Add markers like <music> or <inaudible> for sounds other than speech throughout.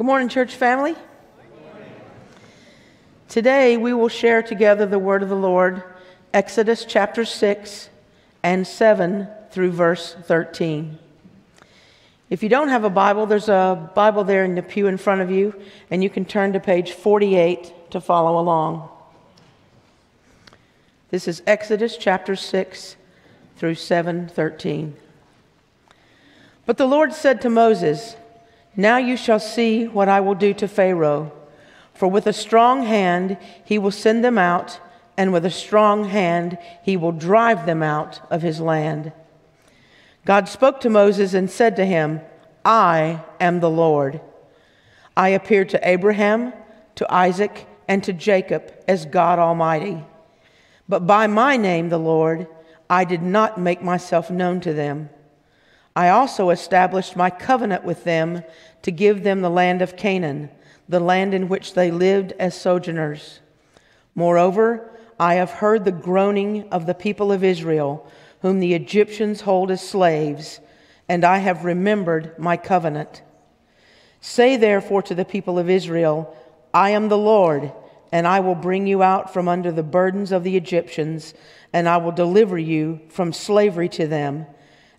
Good morning, church family. Today we will share together the word of the Lord, Exodus chapter 6 and 7 through verse 13. If you don't have a Bible, there's a Bible there in the pew in front of you, and you can turn to page 48 to follow along. This is Exodus chapter 6 through 7:13. But the Lord said to Moses, Now you shall see what I will do to Pharaoh, for with a strong hand he will send them out, and with a strong hand he will drive them out of his land. God spoke to Moses and said to him, I am the Lord. I appeared to Abraham, to Isaac, and to Jacob as God Almighty. But by my name, the Lord, I did not make myself known to them. I also established my covenant with them to give them the land of Canaan, the land in which they lived as sojourners. Moreover, I have heard the groaning of the people of Israel whom the Egyptians hold as slaves, and I have remembered my covenant. Say therefore to the people of Israel, I am the Lord, and I will bring you out from under the burdens of the Egyptians, and I will deliver you from slavery to them,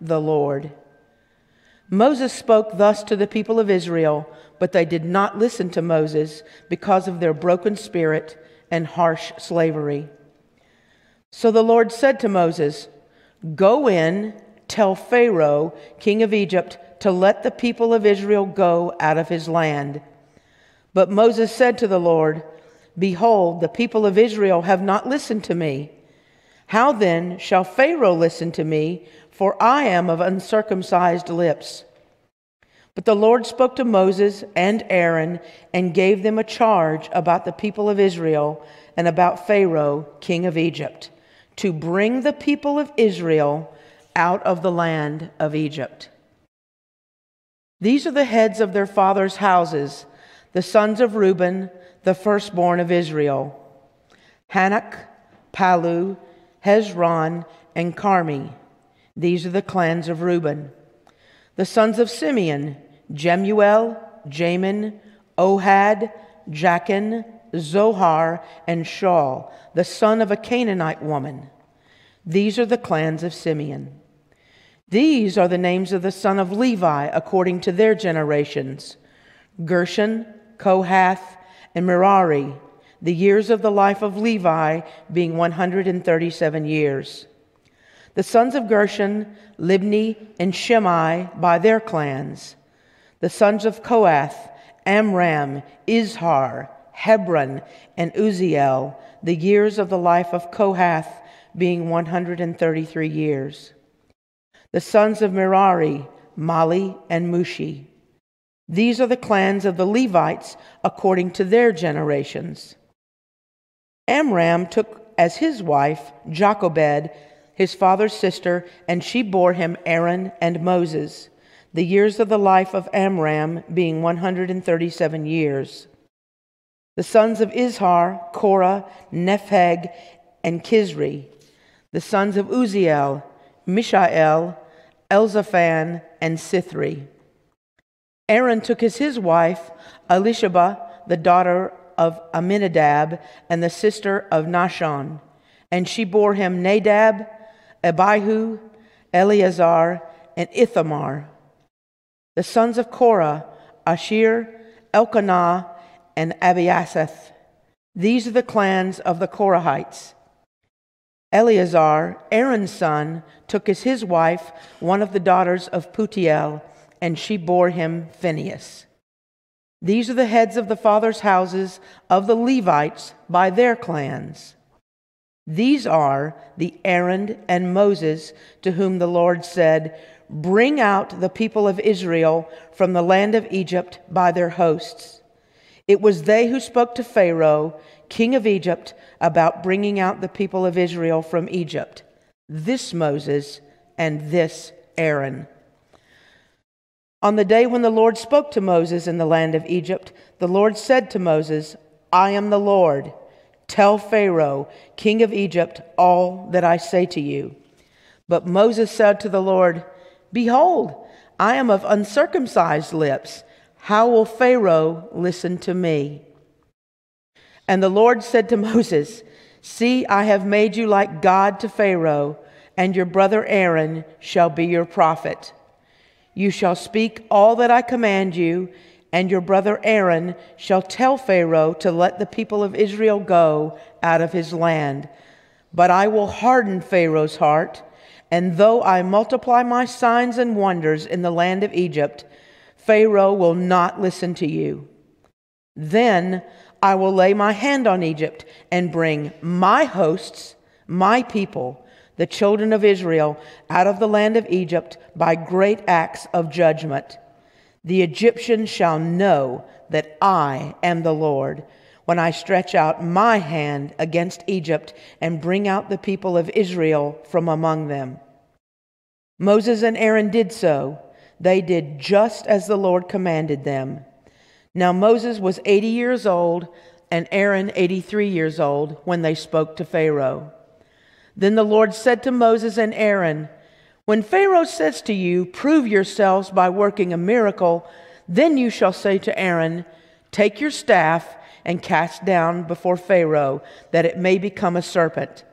the Lord. Moses spoke thus to the people of Israel, but they did not listen to Moses because of their broken spirit and harsh slavery. So the Lord said to Moses, Go in, tell Pharaoh, king of Egypt, to let the people of Israel go out of his land. But Moses said to the Lord, Behold, the people of Israel have not listened to me. How then shall Pharaoh listen to me? For I am of uncircumcised lips. But the Lord spoke to Moses and Aaron and gave them a charge about the people of Israel and about Pharaoh, king of Egypt to bring the people of Israel out of the land of Egypt. These are the heads of their fathers' houses, the sons of Reuben, the firstborn of Israel Hanoch, Palu, Hezron, and Carmi. These are the clans of Reuben. The sons of Simeon, Jemuel, Jamin, Ohad, Jachin, Zohar, and Shaul, the son of a Canaanite woman. These are the clans of Simeon. These are the names of the son of Levi according to their generations Gershon, Kohath, and Merari, the years of the life of Levi being 137 years. The sons of Gershon, Libni, and Shimei by their clans. The sons of Kohath, Amram, Izhar, Hebron, and Uzziel, the years of the life of Kohath being 133 years. The sons of Merari, Mahli, and Mushi. These are the clans of the Levites according to their generations. Amram took as his wife Jochebed, his father's sister, and she bore him Aaron and Moses, the years of the life of Amram being 137 years. The sons of Izhar, Korah, Nepheg, and Kizri. The sons of Uzziel, Mishael, Elzaphan, and Sithri. Aaron took as his wife Elisheba, the daughter of Amminadab and the sister of Nahshon, and she bore him Nadab, Abihu, Eleazar, and Ithamar. The sons of Korah, Ashir, Elkanah, and Abiasaph. These are the clans of the Korahites. Eleazar, Aaron's son, took as his wife one of the daughters of Putiel, and she bore him Phinehas. These are the heads of the fathers' houses of the Levites by their clans. These are the Aaron and Moses to whom the Lord said, Bring out the people of Israel from the land of Egypt by their hosts. It was they who spoke to Pharaoh, king of Egypt, about bringing out the people of Israel from Egypt. This Moses and this Aaron. On the day when the Lord spoke to Moses in the land of Egypt, the Lord said to Moses, I am the Lord. Tell Pharaoh, king of Egypt, all that I say to you. But Moses said to the Lord, Behold, I am of uncircumcised lips. How will Pharaoh listen to me? And the Lord said to <laughs> Moses, See, I have made you like God to Pharaoh, and your brother Aaron shall be your prophet. You shall speak all that I command you, and your brother Aaron shall tell Pharaoh to let the people of Israel go out of his land. But I will harden Pharaoh's heart, and though I multiply my signs and wonders in the land of Egypt, Pharaoh will not listen to you. Then I will lay my hand on Egypt and bring my hosts, my people, the children of Israel, out of the land of Egypt by great acts of judgment. The Egyptians shall know that I am the Lord when I stretch out my hand against Egypt and bring out the people of Israel from among them. Moses and Aaron did so they did just as the Lord commanded them. Now Moses was 80 years old and Aaron 83 years old when they spoke to Pharaoh. Then the Lord said to Moses and Aaron, When Pharaoh says to you, Prove yourselves by working a miracle, then you shall say to Aaron, Take your staff and cast down before Pharaoh, that it may become a serpent.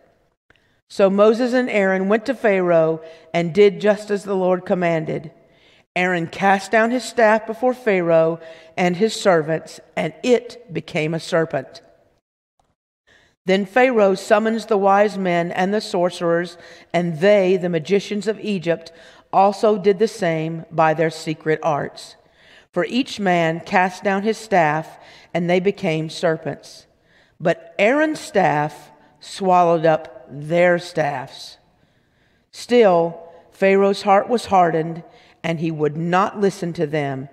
So Moses and Aaron went to Pharaoh and did just as the Lord commanded. Aaron cast down his staff before Pharaoh and his servants, and it became a serpent. Then Pharaoh summons the wise men and the sorcerers, and they, the magicians of Egypt, also did the same by their secret arts. For each man cast down his staff, and they became serpents. But Aaron's staff swallowed up their staffs. Still, Pharaoh's heart was hardened and he would not listen to them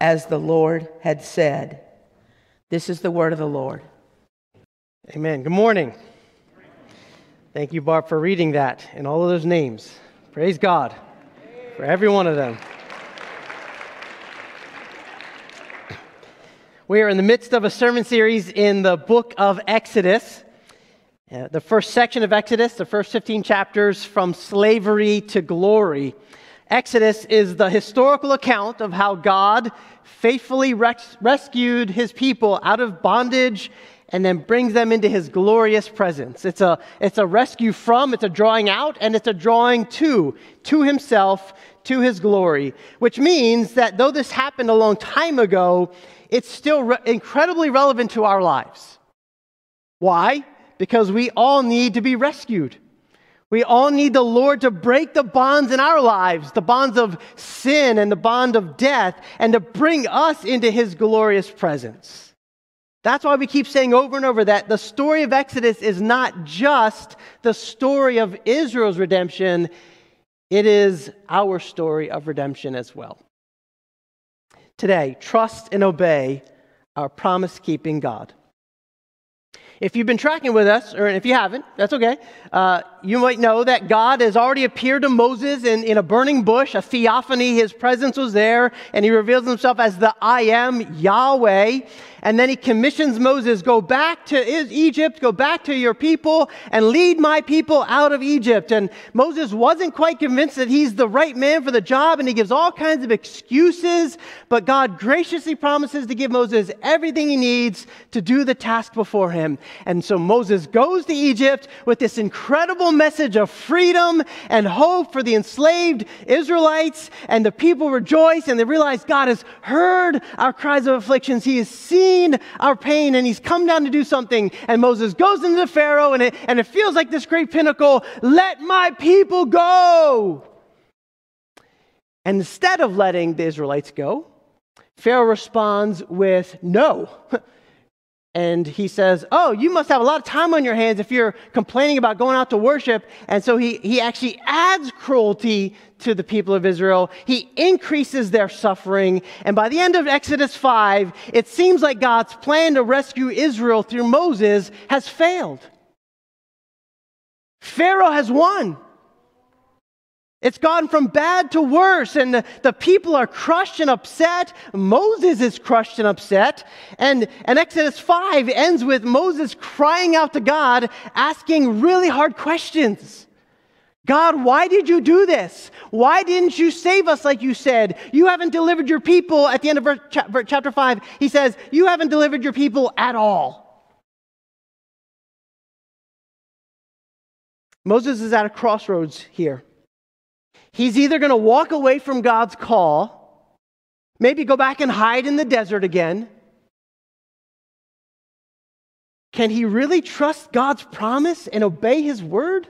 as the Lord had said. This is the word of the Lord. Amen. Good morning. Thank you, Barb, for reading that and all of those names. Praise God for every one of them. We are in the midst of a sermon series in the book of Exodus. Uh, the first section of Exodus, the first 15 chapters from slavery to glory. Exodus is the historical account of how God faithfully res- rescued his people out of bondage and then brings them into his glorious presence. It's a, it's a rescue from, it's a drawing out, and it's a drawing to, to himself, to his glory, which means that though this happened a long time ago, it's still re- incredibly relevant to our lives. Why? Because we all need to be rescued. We all need the Lord to break the bonds in our lives, the bonds of sin and the bond of death, and to bring us into his glorious presence. That's why we keep saying over and over that the story of Exodus is not just the story of Israel's redemption, it is our story of redemption as well. Today, trust and obey our promise keeping God. If you've been tracking with us, or if you haven't, that's okay. Uh, you might know that God has already appeared to Moses in, in a burning bush, a theophany. His presence was there, and he reveals himself as the I am Yahweh. And then he commissions Moses go back to Egypt, go back to your people, and lead my people out of Egypt. And Moses wasn't quite convinced that he's the right man for the job, and he gives all kinds of excuses. But God graciously promises to give Moses everything he needs to do the task before him. And so Moses goes to Egypt with this incredible message of freedom and hope for the enslaved Israelites, and the people rejoice and they realize God has heard our cries of afflictions. He has seen our pain and He's come down to do something. And Moses goes into the Pharaoh, and it, and it feels like this great pinnacle let my people go. And instead of letting the Israelites go, Pharaoh responds with no. <laughs> and he says, Oh, you must have a lot of time on your hands if you're complaining about going out to worship. And so he, he actually adds cruelty to the people of Israel. He increases their suffering. And by the end of Exodus 5, it seems like God's plan to rescue Israel through Moses has failed. Pharaoh has won. It's gone from bad to worse, and the, the, people are crushed and upset. Moses is crushed and upset. And, and Exodus 5 ends with Moses crying out to God, asking really hard questions. God, why did you do this? Why didn't you save us like you said? You haven't delivered your people. At the end of chapter 5, he says, You haven't delivered your people at all. Moses is at a crossroads here. He's either going to walk away from God's call, maybe go back and hide in the desert again. Can he really trust God's promise and obey his word?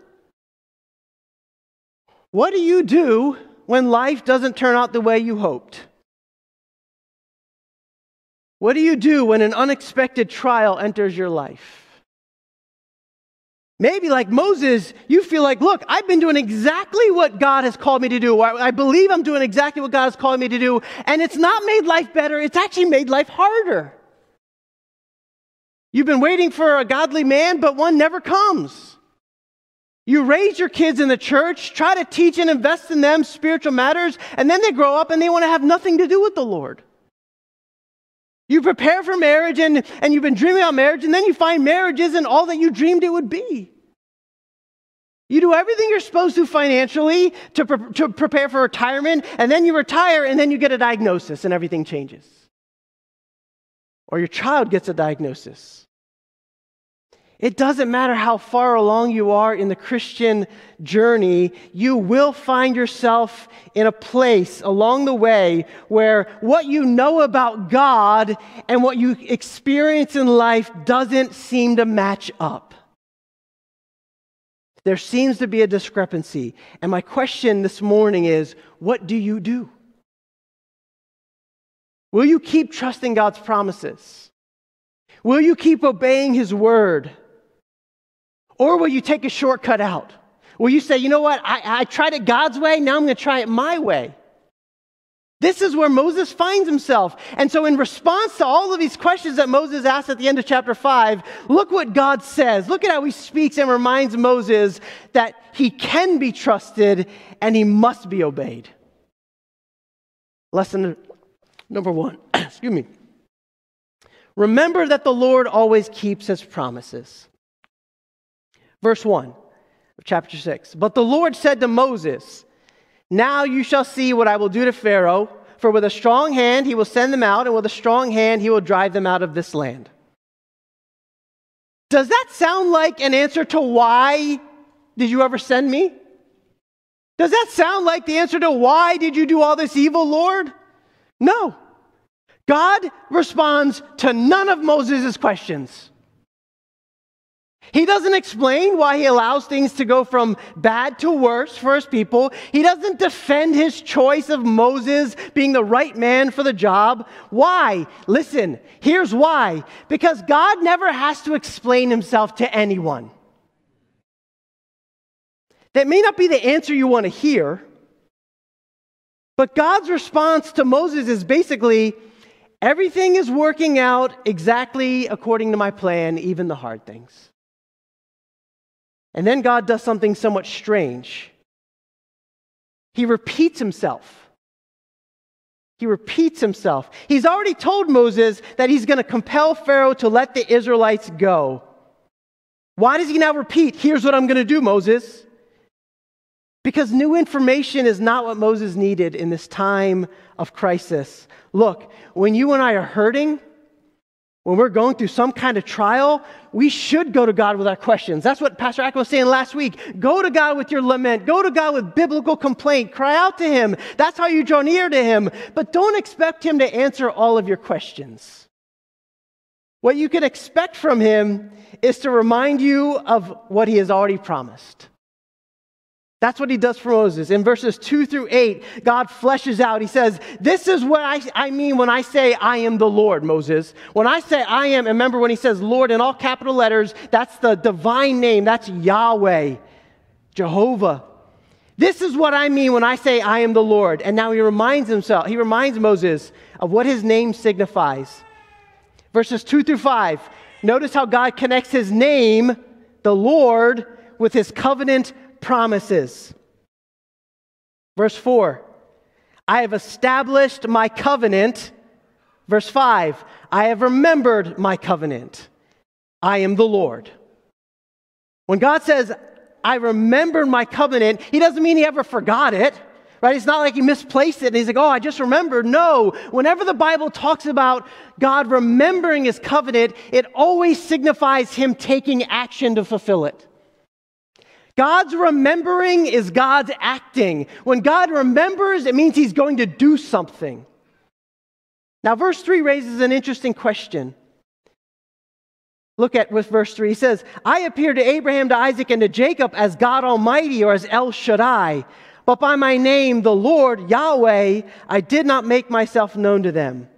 What do you do when life doesn't turn out the way you hoped? What do you do when an unexpected trial enters your life? Maybe, like Moses, you feel like, look, I've been doing exactly what God has called me to do. I, I believe I'm doing exactly what God has called me to do. And it's not made life better, it's actually made life harder. You've been waiting for a godly man, but one never comes. You raise your kids in the church, try to teach and invest in them spiritual matters, and then they grow up and they want to have nothing to do with the Lord. You prepare for marriage and, and you've been dreaming about marriage, and then you find marriage isn't all that you dreamed it would be. You do everything you're supposed to financially to, pre- to prepare for retirement, and then you retire, and then you get a diagnosis, and everything changes. Or your child gets a diagnosis. It doesn't matter how far along you are in the Christian journey, you will find yourself in a place along the way where what you know about God and what you experience in life doesn't seem to match up. There seems to be a discrepancy. And my question this morning is what do you do? Will you keep trusting God's promises? Will you keep obeying His word? Or will you take a shortcut out? Will you say, you know what, I, I tried it God's way, now I'm going to try it my way? This is where Moses finds himself. And so, in response to all of these questions that Moses asked at the end of chapter 5, look what God says. Look at how he speaks and reminds Moses that he can be trusted and he must be obeyed. Lesson number one, <clears throat> excuse me. Remember that the Lord always keeps his promises. Verse 1 of chapter 6. But the Lord said to Moses, Now you shall see what I will do to Pharaoh, for with a strong hand he will send them out, and with a strong hand he will drive them out of this land. Does that sound like an answer to why did you ever send me? Does that sound like the answer to why did you do all this evil, Lord? No. God responds to none of Moses' questions. He doesn't explain why he allows things to go from bad to worse for his people. He doesn't defend his choice of Moses being the right man for the job. Why? Listen, here's why. Because God never has to explain himself to anyone. That may not be the answer you want to hear, but God's response to Moses is basically everything is working out exactly according to my plan, even the hard things. And then God does something somewhat strange. He repeats himself. He repeats himself. He's already told Moses that he's going to compel Pharaoh to let the Israelites go. Why does he now repeat, Here's what I'm going to do, Moses? Because new information is not what Moses needed in this time of crisis. Look, when you and I are hurting, when we're going through some kind of trial, we should go to God with our questions. That's what Pastor Ack was saying last week. Go to God with your lament. Go to God with biblical complaint. Cry out to Him. That's how you draw near to Him. But don't expect Him to answer all of your questions. What you can expect from Him is to remind you of what He has already promised. That's what he does for Moses. In verses 2 through 8, God fleshes out. He says, This is what I, I mean when I say I am the Lord, Moses. When I say I am, remember when he says Lord in all capital letters, that's the divine name. That's Yahweh, Jehovah. This is what I mean when I say I am the Lord. And now he reminds himself, he reminds Moses of what his name signifies. Verses 2 through 5. Notice how God connects his name, the Lord, with his covenant promises. Verse 4 I have established my covenant. Verse 5 I have remembered my covenant. I am the Lord. When God says, I remembered my covenant, he doesn't mean he ever forgot it. Right? It's not like he misplaced it and he's like, oh, I just remembered. No. Whenever the Bible talks about God remembering his covenant, it always signifies him taking action to fulfill it. God's remembering is God's acting. When God remembers, it means he's going to do something. Now, verse 3 raises an interesting question. Look at with verse 3. He says, I appeared to Abraham, to Isaac, and to Jacob as God Almighty or as El Shaddai, but by my name, the Lord, Yahweh, I did not make myself known to them.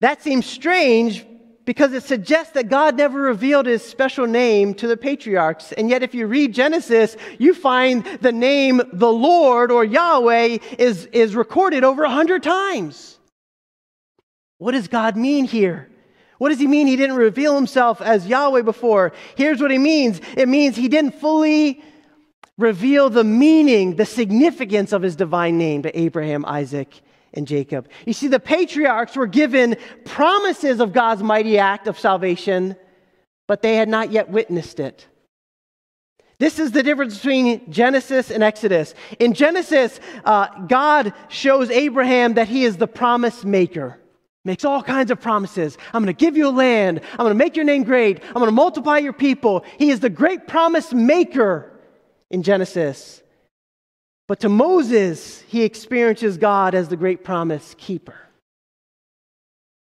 That seems strange because it suggests that God never revealed his special name to the patriarchs. And yet, if you read Genesis, you find the name the Lord or Yahweh is, is recorded over a hundred times. What does God mean here? What does he mean he didn't reveal himself as Yahweh before? Here's what he means it means he didn't fully reveal the meaning, the significance of his divine name to Abraham, Isaac, and Jacob. You see, the patriarchs were given promises of God's mighty act of salvation, but they had not yet witnessed it. This is the difference between Genesis and Exodus. In Genesis, uh, God shows Abraham that he is the promise maker. Makes all kinds of promises. I'm going to give you a land. I'm going to make your name great. I'm going to multiply your people. He is the great promise maker in Genesis. But to Moses, he experiences God as the great promise keeper.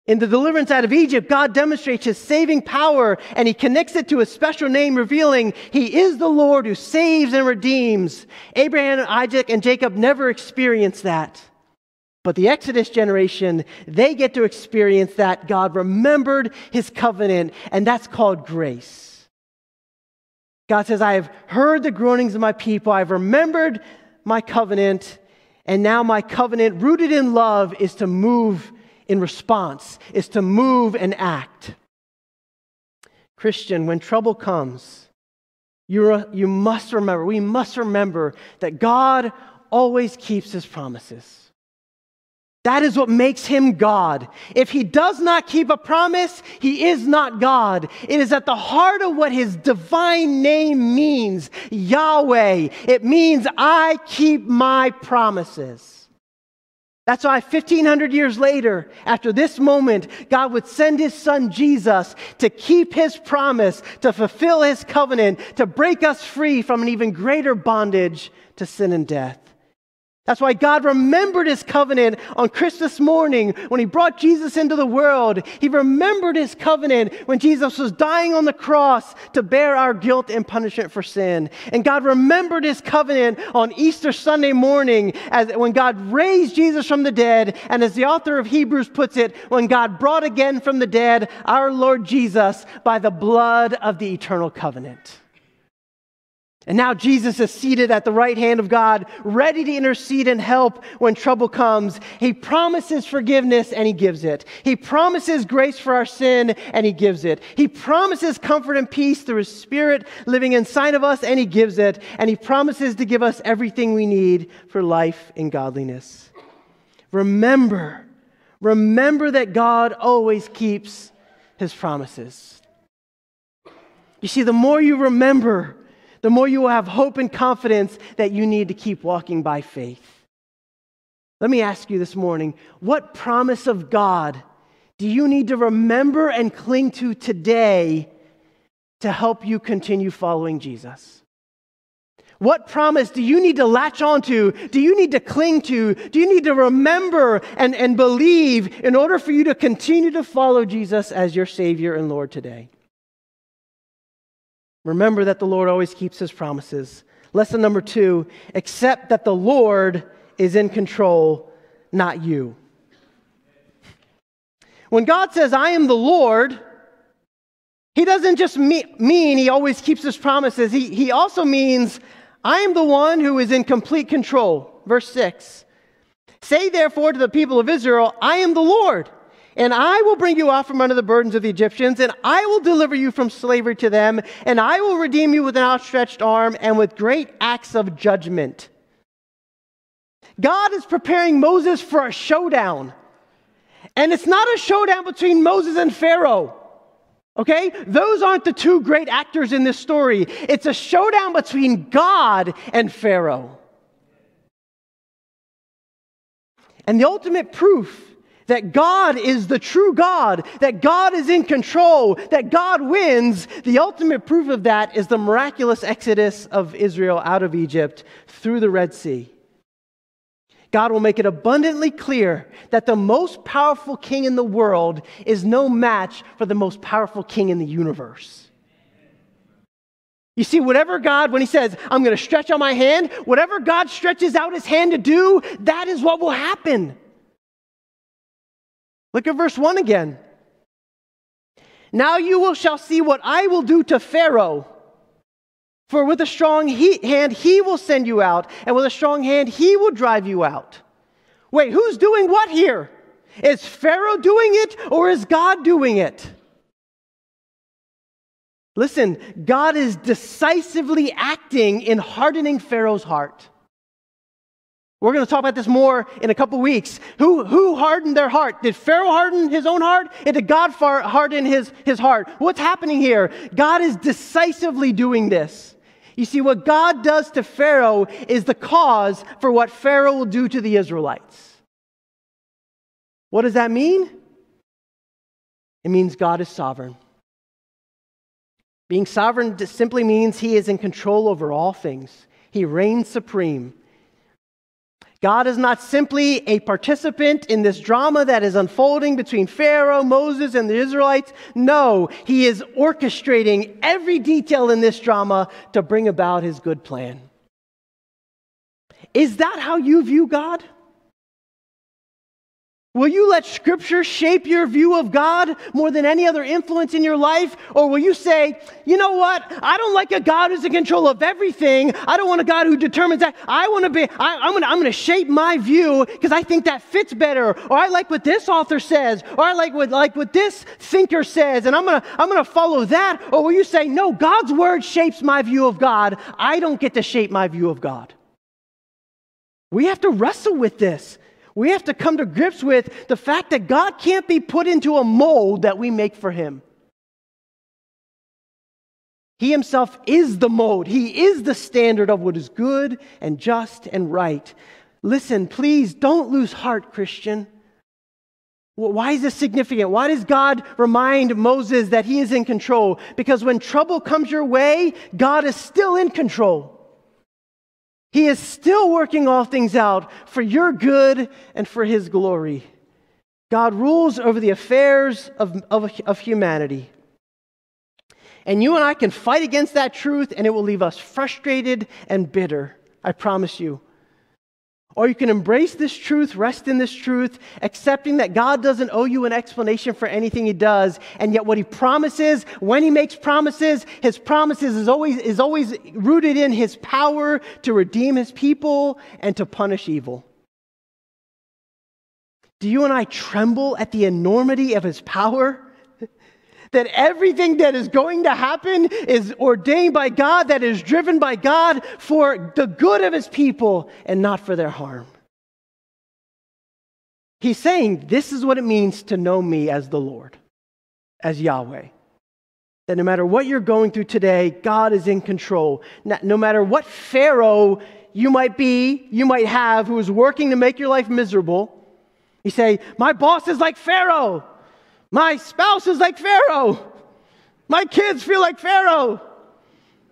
In the deliverance out of Egypt, God demonstrates his saving power and he connects it to a special name, revealing he is the Lord who saves and redeems. Abraham, Isaac, and Jacob never experienced that. But the Exodus generation, they get to experience that God remembered his covenant, and that's called grace. God says, I have heard the groanings of my people, I've remembered my covenant, and now my covenant, rooted in love, is to move in response, is to move and act. Christian, when trouble comes, you, you must remember, we must remember that God always keeps his promises. That is what makes him God. If he does not keep a promise, he is not God. It is at the heart of what his divine name means Yahweh. It means I keep my promises. That's why 1500 years later, after this moment, God would send his son Jesus to keep his promise, to fulfill his covenant, to break us free from an even greater bondage to sin and death. That's why God remembered his covenant on Christmas morning when he brought Jesus into the world. He remembered his covenant when Jesus was dying on the cross to bear our guilt and punishment for sin. And God remembered his covenant on Easter Sunday morning as when God raised Jesus from the dead. And as the author of Hebrews puts it, when God brought again from the dead our Lord Jesus by the blood of the eternal covenant. And now Jesus is seated at the right hand of God, ready to intercede and help when trouble comes. He promises forgiveness and he gives it. He promises grace for our sin and he gives it. He promises comfort and peace through his spirit living inside of us and he gives it. And he promises to give us everything we need for life and godliness. Remember, remember that God always keeps his promises. You see, the more you remember, the more you will have hope and confidence that you need to keep walking by faith. Let me ask you this morning what promise of God do you need to remember and cling to today to help you continue following Jesus? What promise do you need to latch onto? Do you need to cling to? Do you need to remember and, and believe in order for you to continue to follow Jesus as your Savior and Lord today? Remember that the Lord always keeps his promises. Lesson number two accept that the Lord is in control, not you. When God says, I am the Lord, he doesn't just mean he always keeps his promises. He, he also means, I am the one who is in complete control. Verse 6 Say therefore to the people of Israel, I am the Lord. And I will bring you out from under the burdens of the Egyptians, and I will deliver you from slavery to them, and I will redeem you with an outstretched arm and with great acts of judgment. God is preparing Moses for a showdown. And it's not a showdown between Moses and Pharaoh. Okay? Those aren't the two great actors in this story. It's a showdown between God and Pharaoh. And the ultimate proof that God is the true God, that God is in control, that God wins, the ultimate proof of that is the miraculous exodus of Israel out of Egypt through the Red Sea. God will make it abundantly clear that the most powerful king in the world is no match for the most powerful king in the universe. You see, whatever God, when He says, I'm going to stretch out my hand, whatever God stretches out His hand to do, that is what will happen. Look at verse 1 again. Now you will shall see what I will do to Pharaoh. For with a strong hand he will send you out, and with a strong hand he will drive you out. Wait, who's doing what here? Is Pharaoh doing it or is God doing it? Listen, God is decisively acting in hardening Pharaoh's heart. We're going to talk about this more in a couple weeks. Who, who hardened their heart? Did Pharaoh harden his own heart? And did God harden his, his heart? What's happening here? God is decisively doing this. You see, what God does to Pharaoh is the cause for what Pharaoh will do to the Israelites. What does that mean? It means God is sovereign. Being sovereign simply means he is in control over all things, he reigns supreme. God is not simply a participant in this drama that is unfolding between Pharaoh, Moses, and the Israelites. No, he is orchestrating every detail in this drama to bring about his good plan. Is that how you view God? Will you let Scripture shape your view of God more than any other influence in your life? Or will you say, you know what? I don't like a God who's in control of everything. I don't want a God who determines that. I want to be, I, am going to shape my view because I think that fits better. Or I like what this author says. Or I like what, like what this thinker says. And I'm going to I'm going to follow that. Or will you say, no, God's word shapes my view of God. I don't get to shape my view of God. We have to wrestle with this. We have to come to grips with the fact that God can't be put into a mold that we make for him. He himself is the mold. He is the standard of what is good and just and right. Listen, please don't lose heart, Christian. Why is this significant? Why does God remind Moses that he is in control? Because when trouble comes your way, God is still in control. He is still working all things out for your good and for His glory. God rules over the affairs of, of, of, humanity. And you and I can fight against that truth, and it will leave us frustrated and bitter. I promise you. Or you can embrace this truth, rest in this truth, accepting that God doesn't owe you an explanation for anything He does, and yet what He promises, when He makes promises, His promises is always, is always rooted in His power to redeem His people and to punish evil. Do you and I tremble at the enormity of His power? That everything that is going to happen is ordained by God, that is driven by God for the good of his people and not for their harm. He's saying, This is what it means to know me as the Lord, as Yahweh. That no matter what you're going through today, God is in control. No matter what Pharaoh you might be, you might have, who is working to make your life miserable, you say, My boss is like Pharaoh. My spouse is like Pharaoh. My kids feel like Pharaoh.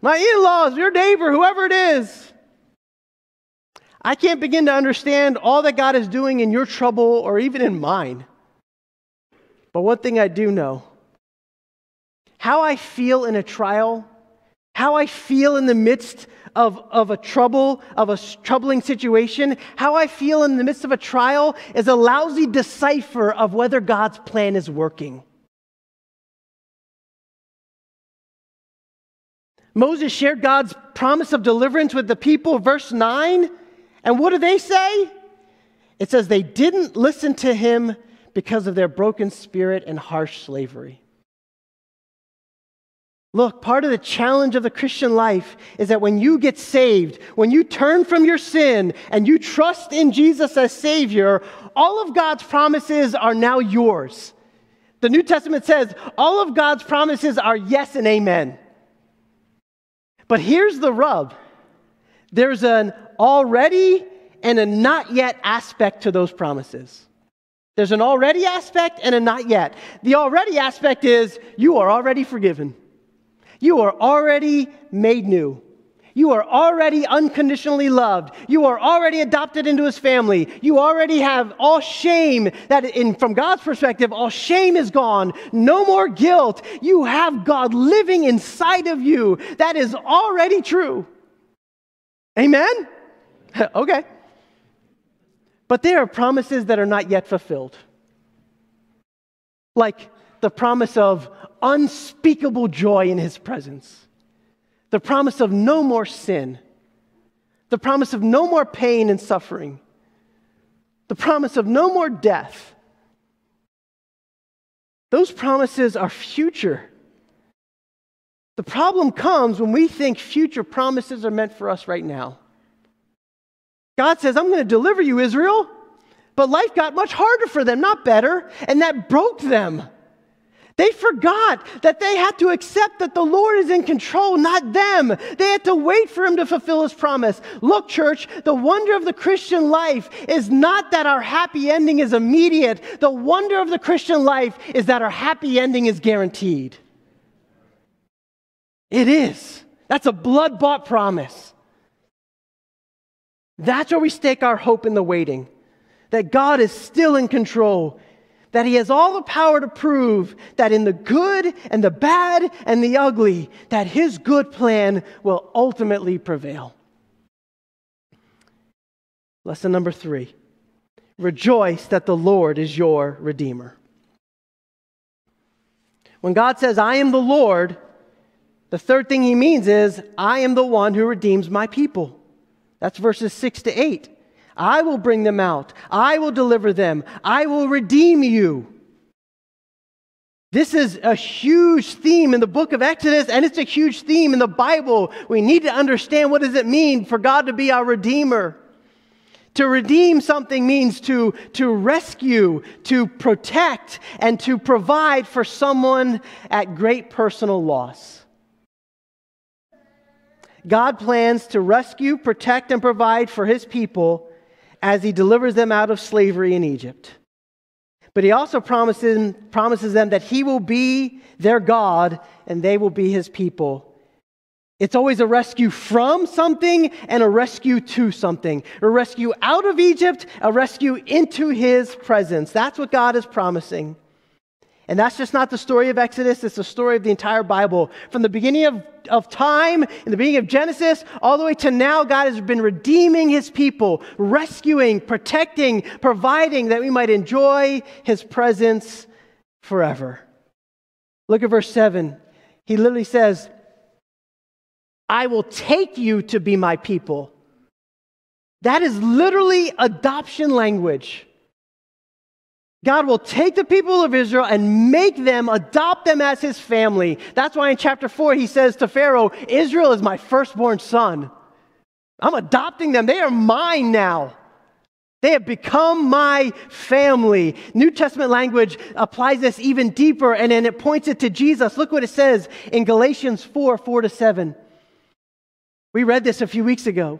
My in laws, your neighbor, whoever it is. I can't begin to understand all that God is doing in your trouble or even in mine. But one thing I do know how I feel in a trial how I feel in the midst of, of a trouble, of a troubling situation, how I feel in the midst of a trial is a lousy decipher of whether God's plan is working. Moses shared God's promise of deliverance with the people, verse 9. And what do they say? It says they didn't listen to him because of their broken spirit and harsh slavery. Look, part of the challenge of the Christian life is that when you get saved, when you turn from your sin and you trust in Jesus as Savior, all of God's promises are now yours. The New Testament says all of God's promises are yes and amen. But here's the rub there's an already and a not yet aspect to those promises. There's an already aspect and a not yet. The already aspect is you are already forgiven. You are already made new. You are already unconditionally loved. You are already adopted into his family. You already have all shame that in from God's perspective all shame is gone. No more guilt. You have God living inside of you. That is already true. Amen. <laughs> okay. But there are promises that are not yet fulfilled. Like the promise of unspeakable joy in his presence, the promise of no more sin, the promise of no more pain and suffering, the promise of no more death. Those promises are future. The problem comes when we think future promises are meant for us right now. God says, I'm going to deliver you, Israel. But life got much harder for them, not better, and that broke them. They forgot that they had to accept that the Lord is in control, not them. They had to wait for Him to fulfill His promise. Look, church, the wonder of the Christian life is not that our happy ending is immediate. The wonder of the Christian life is that our happy ending is guaranteed. It is. That's a blood bought promise. That's where we stake our hope in the waiting that God is still in control that he has all the power to prove that in the good and the bad and the ugly, that his good plan will ultimately prevail. Lesson number three rejoice that the Lord is your Redeemer. When God says, I am the Lord, the third thing he means is, I am the one who redeems my people. That's verses six to eight. I will bring them out. I will deliver them. I will redeem you. This is a huge theme in the book of Exodus, and it's a huge theme in the Bible. We need to understand what does it mean for God to be our redeemer. To redeem something means to, to rescue, to protect, and to provide for someone at great personal loss. God plans to rescue, protect, and provide for his people as he delivers them out of slavery in Egypt. But he also promises, promises them that he will be their God and they will be his people. It's always a rescue from something and a rescue to something. A rescue out of Egypt, a rescue into his presence. That's what God is promising. And that's just not the story of Exodus, it's the story of the entire Bible. From the beginning of, of time, in the beginning of Genesis, all the way to now, God has been redeeming his people, rescuing, protecting, providing that we might enjoy his presence forever. Look at verse 7. He literally says, I will take you to be my people. That is literally adoption language. God will take the people of Israel and make them, adopt them as his family. That's why in chapter 4 he says to Pharaoh, Israel is my firstborn son. I'm adopting them. They are mine now. They have become my family. New Testament language applies this even deeper and then it points it to Jesus. Look what it says in Galatians 4 4 to 7. We read this a few weeks ago.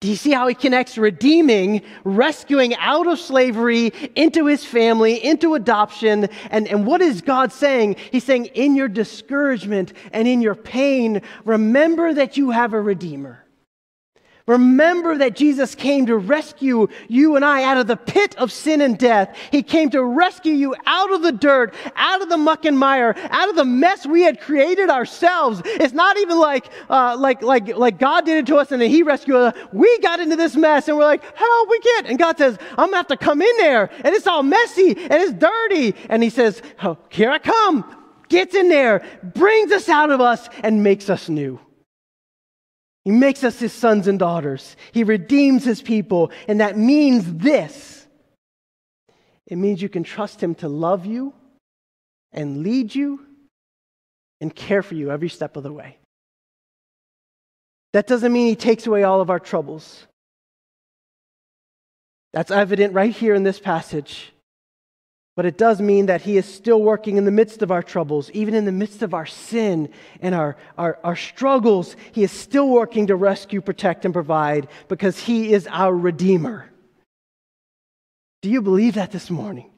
Do you see how he connects redeeming, rescuing out of slavery into his family, into adoption? And, and what is God saying? He's saying, in your discouragement and in your pain, remember that you have a redeemer. Remember that Jesus came to rescue you and I out of the pit of sin and death. He came to rescue you out of the dirt, out of the muck and mire, out of the mess we had created ourselves. It's not even like, uh, like, like, like God did it to us and then He rescued us. We got into this mess and we're like, help, we can't. And God says, I'm to have to come in there and it's all messy and it's dirty. And He says, oh, Here I come. Gets in there, brings us out of us, and makes us new. He makes us his sons and daughters. He redeems his people. And that means this it means you can trust him to love you and lead you and care for you every step of the way. That doesn't mean he takes away all of our troubles. That's evident right here in this passage. But it does mean that He is still working in the midst of our troubles, even in the midst of our sin and our, our, our, struggles. He is still working to rescue, protect, and provide because He is our Redeemer. Do you believe that this morning?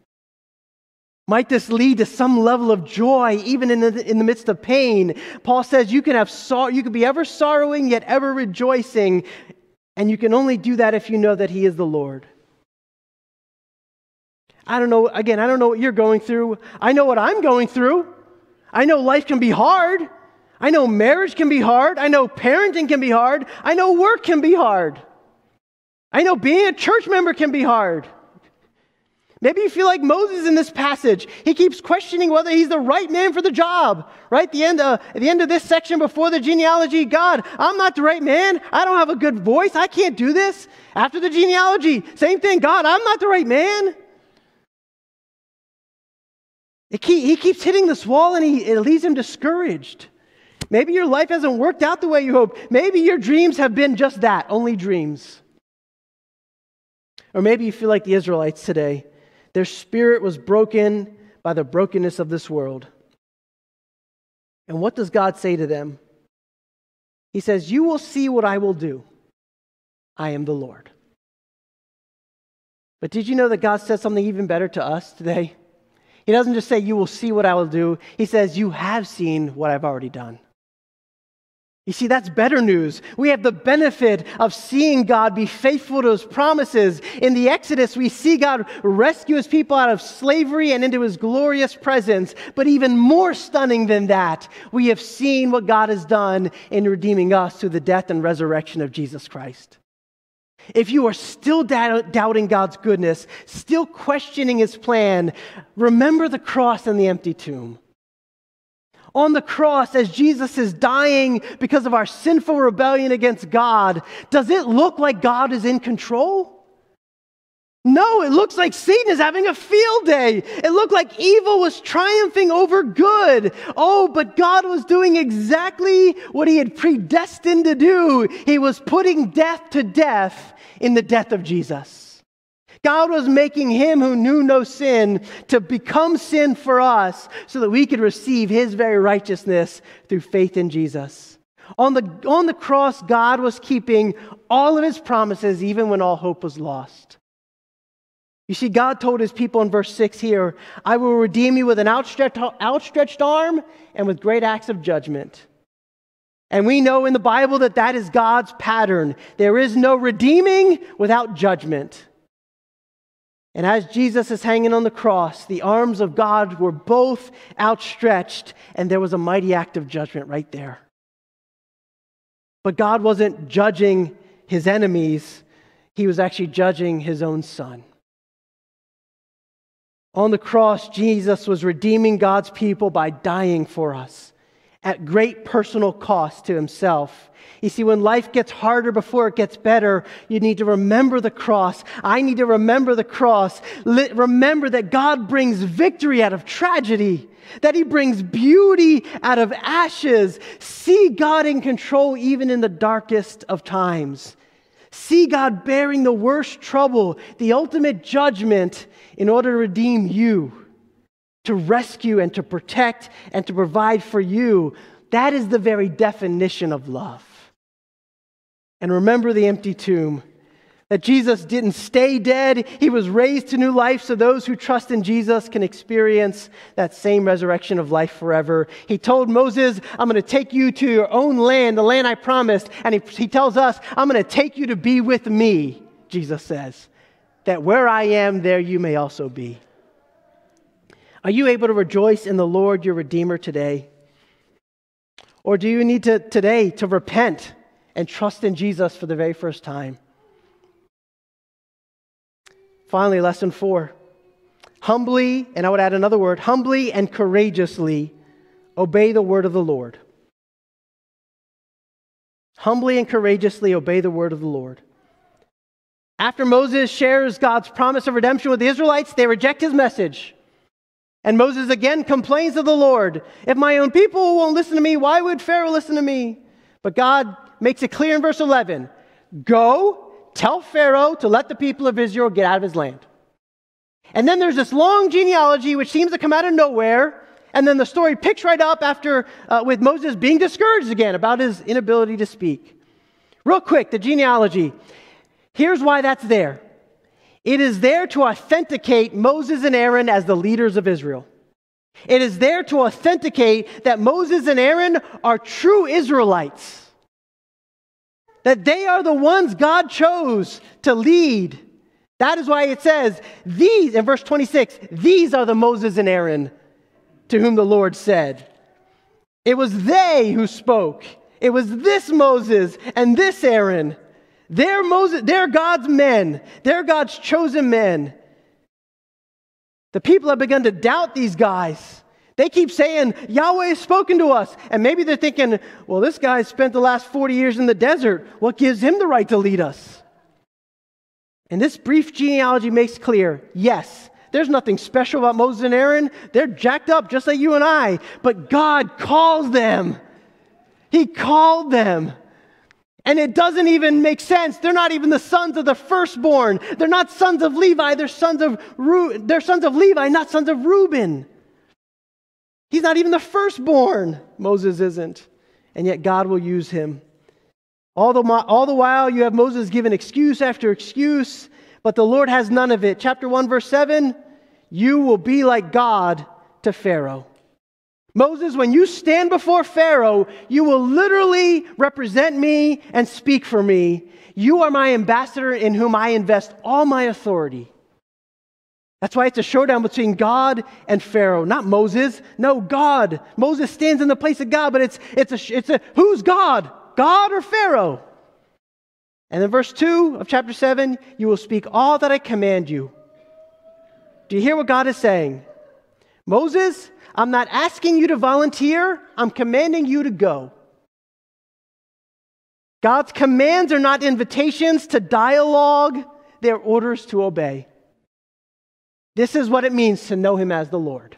Might this lead to some level of joy, even in the, in the midst of pain? Paul says you can have sor- you can be ever sorrowing yet ever rejoicing, and you can only do that if you know that He is the Lord. I don't know, again, I don't know what you're going through. I know what I'm going through. I know life can be hard. I know marriage can be hard. I know parenting can be hard. I know work can be hard. I know being a church member can be hard. Maybe you feel like Moses in this passage. He keeps questioning whether he's the right man for the job. Right? The end of, at the end of this section before the genealogy, God, I'm not the right man. I don't have a good voice. I can't do this. After the genealogy, same thing. God, I'm not the right man. Keep, he keeps hitting this wall and he, it leaves him discouraged. Maybe your life hasn't worked out the way you hope. Maybe your dreams have been just that, only dreams. Or maybe you feel like the Israelites today. Their spirit was broken by the brokenness of this world. And what does God say to them? He says, You will see what I will do. I am the Lord. But did you know that God said something even better to us today? He doesn't just say, You will see what I will do. He says, You have seen what I've already done. You see, that's better news. We have the benefit of seeing God be faithful to his promises. In the Exodus, we see God rescue his people out of slavery and into his glorious presence. But even more stunning than that, we have seen what God has done in redeeming us through the death and resurrection of Jesus Christ. If you are still doubting God's goodness, still questioning his plan, remember the cross and the empty tomb. On the cross, as Jesus is dying because of our sinful rebellion against God, does it look like God is in control? No, it looks like Satan is having a field day. It looked like evil was triumphing over good. Oh, but God was doing exactly what he had predestined to do. He was putting death to death in the death of Jesus. God was making him who knew no sin to become sin for us so that we could receive his very righteousness through faith in Jesus. On the, on the cross, God was keeping all of his promises even when all hope was lost. You see, God told his people in verse 6 here, I will redeem you with an outstretched, arm and with great acts of judgment. And we know in the Bible that that is God's pattern. There is no redeeming without judgment. And as Jesus is hanging on the cross, the arms of God were both outstretched, and there was a mighty act of judgment right there. But God wasn't judging his enemies, he was actually judging his own son. On the cross, Jesus was redeeming God's people by dying for us at great personal cost to himself. You see, when life gets harder before it gets better, you need to remember the cross. I need to remember the cross. Remember that God brings victory out of tragedy, that He brings beauty out of ashes. See God in control even in the darkest of times. See God bearing the worst trouble, the ultimate judgment, in order to redeem you, to rescue and to protect and to provide for you. That is the very definition of love. And remember the empty tomb that Jesus didn't stay dead, he was raised to new life so those who trust in Jesus can experience that same resurrection of life forever. He told Moses, I'm going to take you to your own land, the land I promised. And he, he tells us, I'm going to take you to be with me, Jesus says, that where I am, there you may also be. Are you able to rejoice in the Lord your Redeemer today? Or do you need to today to repent and trust in Jesus for the very first time? Finally, lesson four humbly, and I would add another word, humbly and courageously obey the word of the Lord. Humbly and courageously obey the word of the Lord. After Moses shares God's promise of redemption with the Israelites, they reject his message. And Moses again complains to the Lord If my own people won't listen to me, why would Pharaoh listen to me? But God makes it clear in verse 11 Go Tell Pharaoh to let the people of Israel get out of his land. And then there's this long genealogy which seems to come out of nowhere. And then the story picks right up after uh, with Moses being discouraged again about his inability to speak. Real quick, the genealogy. Here's why that's there it is there to authenticate Moses and Aaron as the leaders of Israel. It is there to authenticate that Moses and Aaron are true Israelites that they are the ones God chose to lead. That is why it says, These, in verse 26, these are the Moses and Aaron to whom the Lord said. It was they who spoke. It was this Moses and this Aaron. They're, Moses, they're God's men, they're God's chosen men. The people have begun to doubt these guys. They keep saying, Yahweh has spoken to us. And maybe they're thinking, well, this guy spent the last 40 years in the desert. What gives him the right to lead us? And this brief genealogy makes clear yes, there's nothing special about Moses and Aaron. They're jacked up just like you and I. But God calls them. He called them. And it doesn't even make sense. They're not even the sons of the firstborn. They're not sons of Levi. They're sons of Ru- they're sons of Levi, not sons of Reuben. He's not even the firstborn. Moses isn't. And yet God will use him. All the, all the while, you have Moses given excuse after excuse, but the Lord has none of it. Chapter 1, verse 7 You will be like God to Pharaoh. Moses, when you stand before Pharaoh, you will literally represent me and speak for me. You are my ambassador in whom I invest all my authority. That's why it's a showdown between God and Pharaoh, not Moses. No, God. Moses stands in the place of God, but it's, it's, a, it's a who's God? God or Pharaoh? And in verse 2 of chapter 7 you will speak all that I command you. Do you hear what God is saying? Moses, I'm not asking you to volunteer, I'm commanding you to go. God's commands are not invitations to dialogue, they're orders to obey. This is what it means to know Him as the Lord.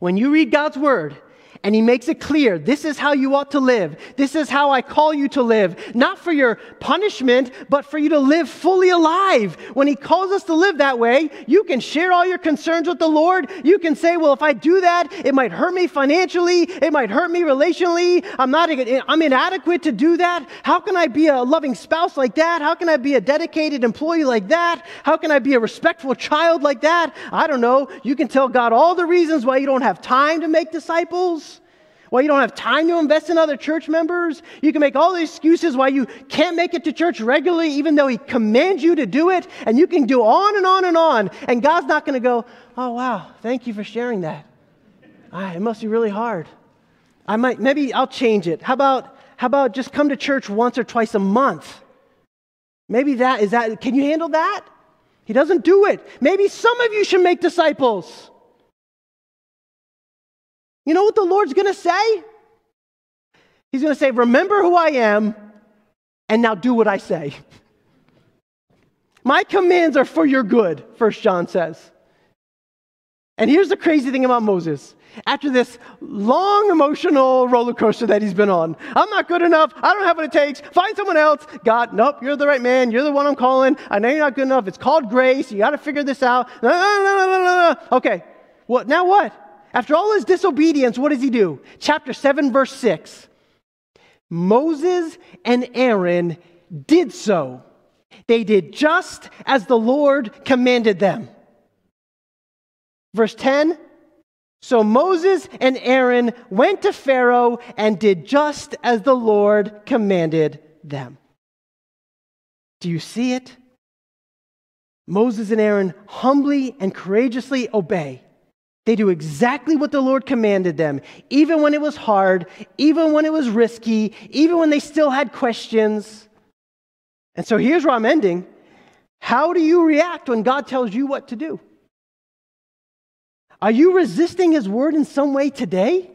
When you read God's word, and he makes it clear this is how you ought to live. This is how I call you to live. Not for your punishment, but for you to live fully alive. When he calls us to live that way, you can share all your concerns with the Lord. You can say, well, if I do that, it might hurt me financially. It might hurt me relationally. I'm not, I'm inadequate to do that. How can I be a loving spouse like that? How can I be a dedicated employee like that? How can I be a respectful child like that? I don't know. You can tell God all the reasons why you don't have time to make disciples. Why you don't have time to invest in other church members. You can make all the excuses why you can't make it to church regularly, even though He commands you to do it. And you can do on and on and on. And God's not going to go, oh, wow, thank you for sharing that. Ah, it must be really hard. I might, maybe I'll change it. How about, how about just come to church once or twice a month? Maybe that is that, can you handle that? He doesn't do it. Maybe some of you should make disciples. You know what the Lord's going to say? He's going to say, Remember who I am, and now do what I say. My commands are for your good, First John says. And here's the crazy thing about Moses. After this long emotional roller coaster that he's been on, I'm not good enough. I don't have what it takes. Find someone else. God, nope, you're the right man. You're the one I'm calling. I know you're not good enough. It's called grace. You got to figure this out. No, no, no, no, no, no. Okay, what? Now what? After all his disobedience, what does he do? Chapter 7, verse 6. Moses and Aaron did so. They did just as the Lord commanded them. Verse 10 So Moses and Aaron went to Pharaoh and did just as the Lord commanded them. Do you see it? Moses and Aaron humbly and courageously obey. They do exactly what the Lord commanded them, even when it was hard, even when it was risky, even when they still had questions. And so here's where I'm ending. How do you react when God tells you what to do? Are you resisting His word in some way today?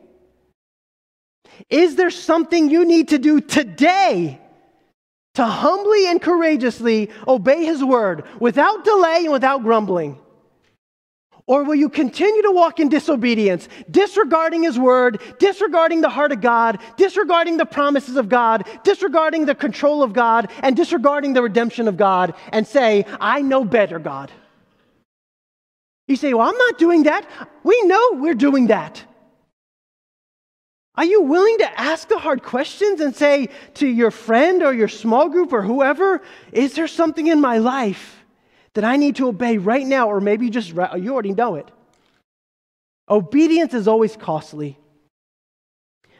Is there something you need to do today to humbly and courageously obey His word without delay and without grumbling? Or will you continue to walk in disobedience, disregarding His word, disregarding the heart of God, disregarding the promises of God, disregarding the control of God, and disregarding the redemption of God, and say, I know better, God? You say, Well, I'm not doing that. We know we're doing that. Are you willing to ask the hard questions and say to your friend or your small group or whoever, Is there something in my life? That I need to obey right now, or maybe just you already know it. Obedience is always costly.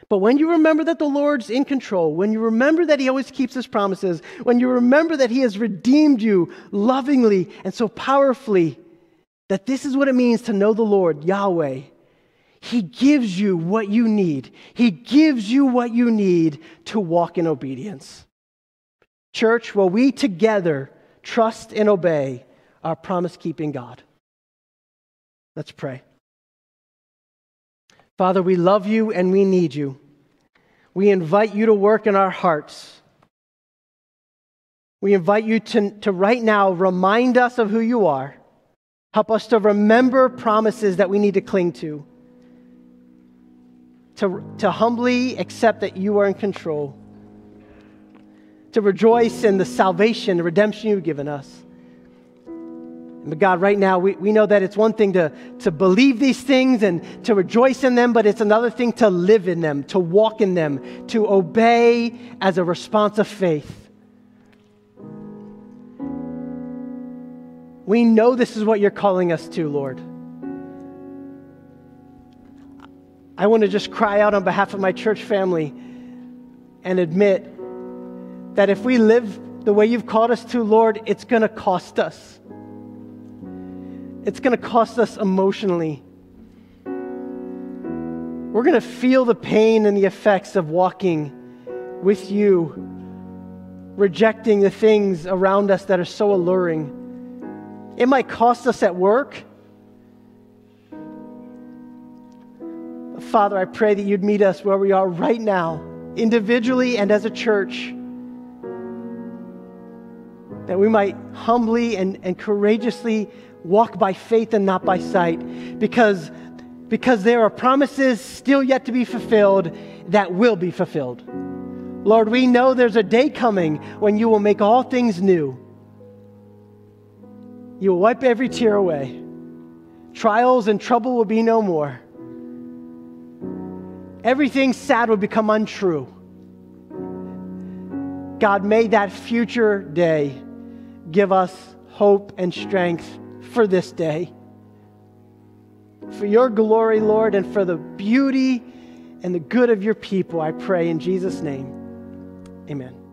But when you remember that the Lord's in control, when you remember that He always keeps His promises, when you remember that He has redeemed you lovingly and so powerfully, that this is what it means to know the Lord, Yahweh, He gives you what you need. He gives you what you need to walk in obedience. Church, will we together trust and obey our promise keeping God. Let's pray. Father, we love you and we need you. We invite you to work in our hearts. We invite you to, to right now remind us of who you are. Help us to remember promises that we need to cling to, to, to humbly accept that you are in control to rejoice in the salvation, the redemption you've given us. But God, right now, we, we know that it's one thing to, to believe these things and to rejoice in them, but it's another thing to live in them, to walk in them, to obey as a response of faith. We know this is what you're calling us to, Lord. I want to just cry out on behalf of my church family and admit that if we live the way you've called us to, Lord, it's going to cost us. It's going to cost us emotionally. We're going to feel the pain and the effects of walking with you, rejecting the things around us that are so alluring. It might cost us at work. Father, I pray that you'd meet us where we are right now, individually and as a church that we might humbly and, and courageously walk by faith and not by sight, because, because there are promises still yet to be fulfilled that will be fulfilled. Lord, we know there's a day coming when you will make all things new. You will wipe every tear away. Trials and trouble will be no more. Everything sad will become untrue. God, may that future day give us hope and strength for this day. For your glory, Lord, and for the beauty and the good of your people, I pray in Jesus' name. Amen.